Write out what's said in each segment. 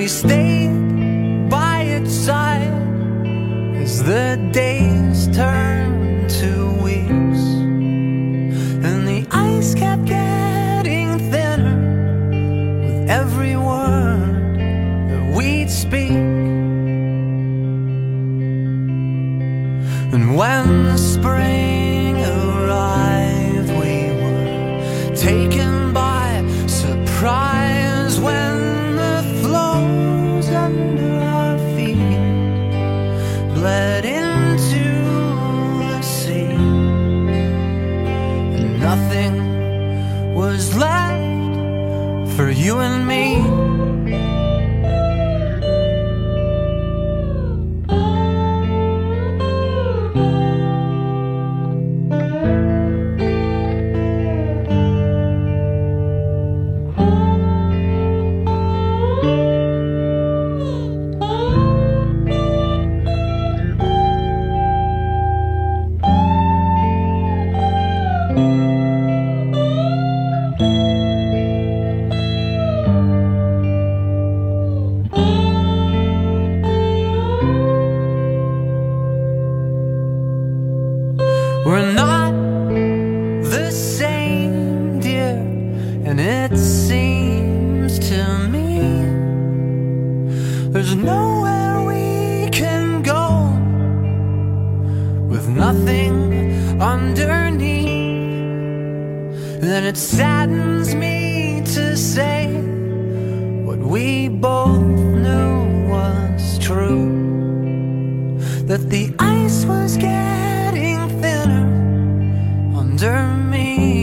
we stayed by its side as the days turned. we both knew was true that the ice was getting thinner under me.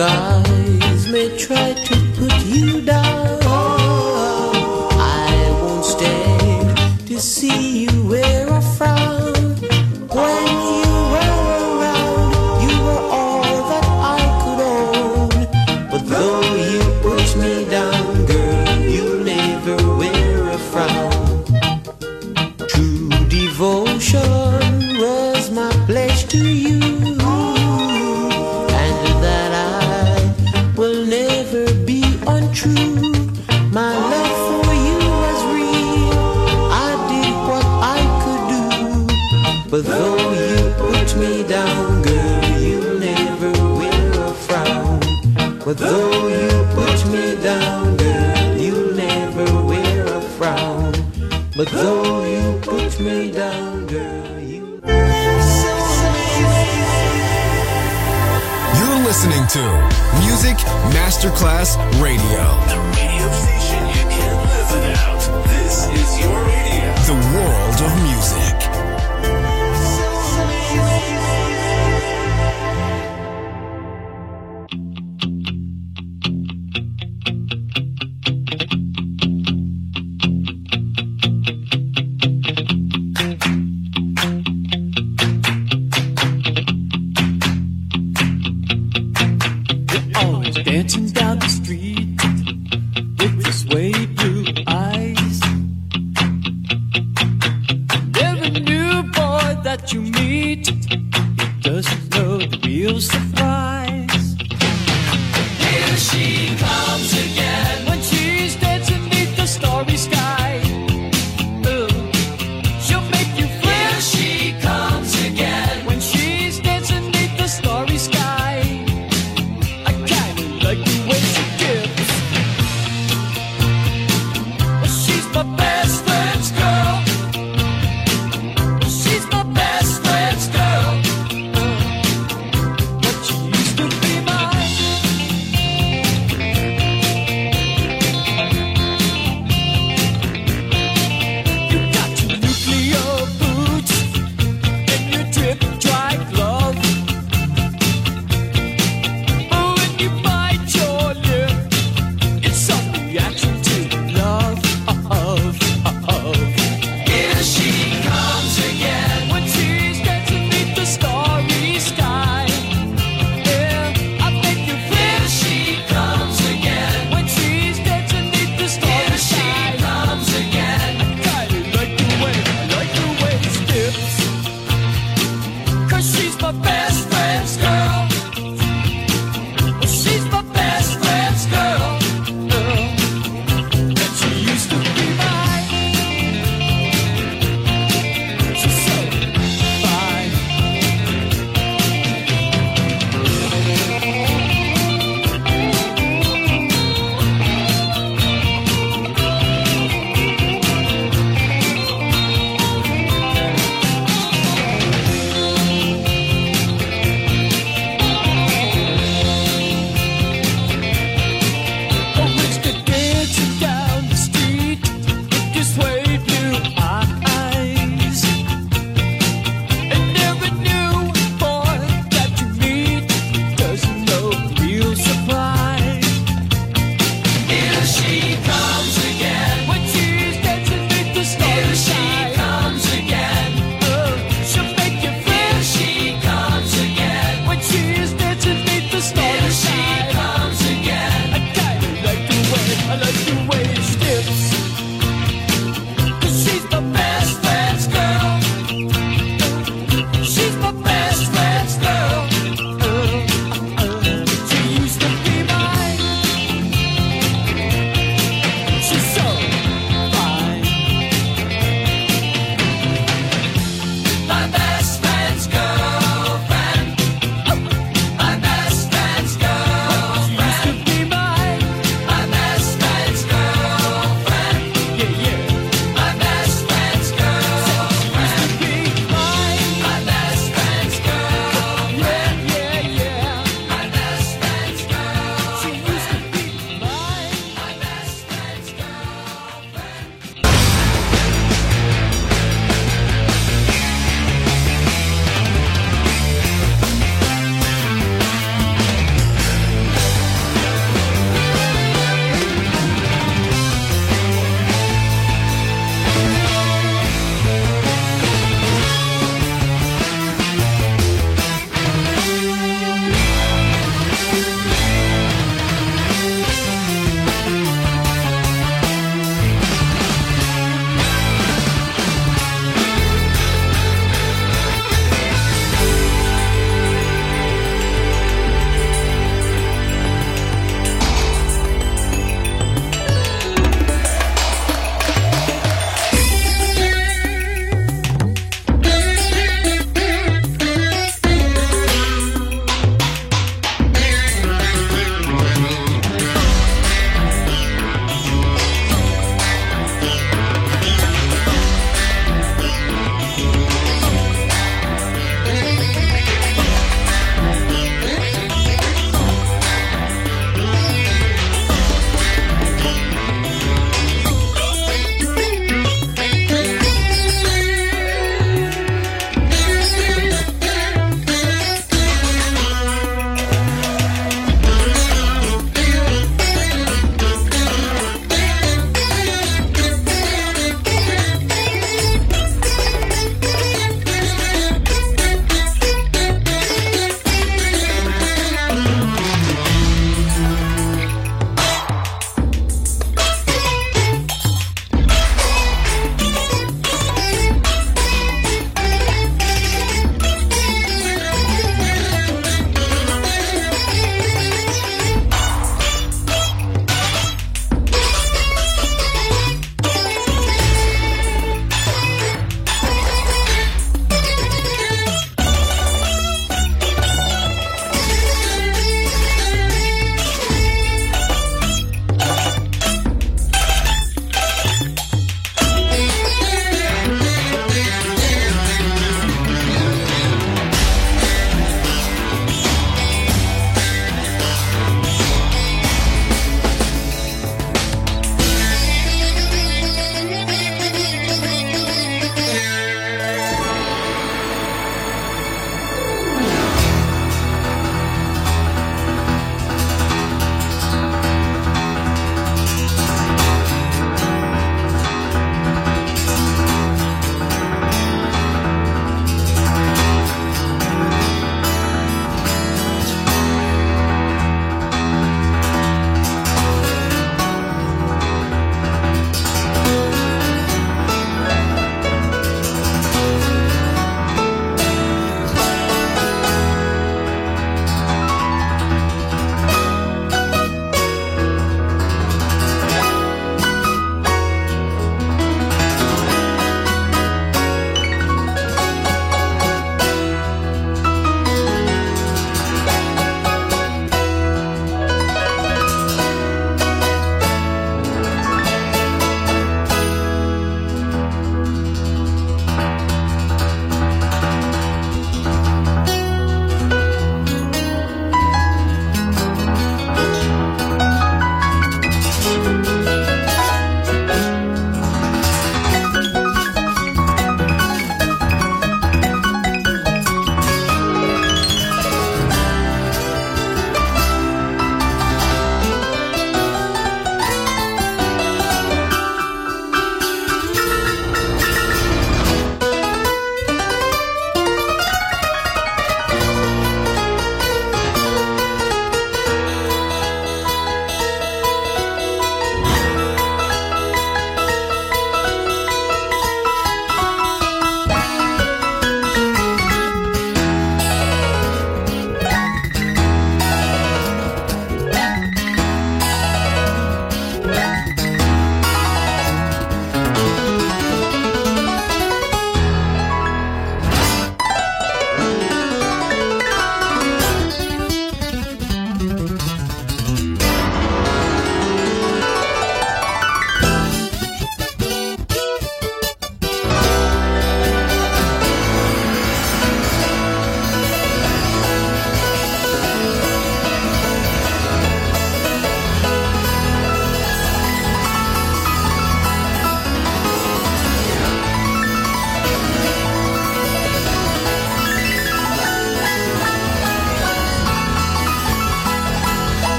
lugar.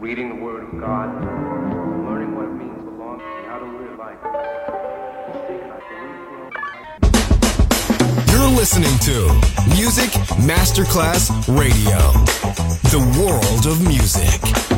reading the Word of God, learning what it means to belong, and how to live life. You're listening to Music Masterclass Radio, the world of music.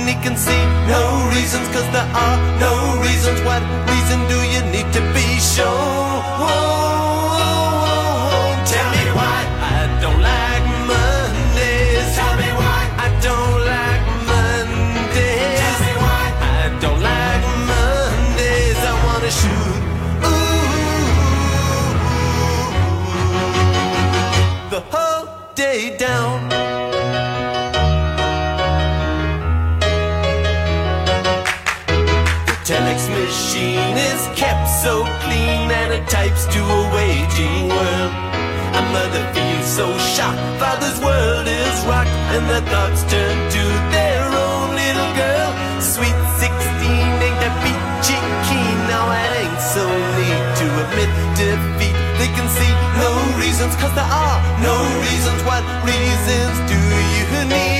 And he can see no reasons, cause there are no world is rocked, and their thoughts turn to their own little girl. Sweet 16 ain't that peachy keen, now it ain't so neat to admit defeat. They can see no reasons, cause there are no reasons. What reasons do you need?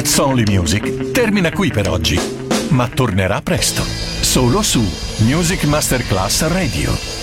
It's Only Music termina qui per oggi, ma tornerà presto, solo su Music Masterclass Radio.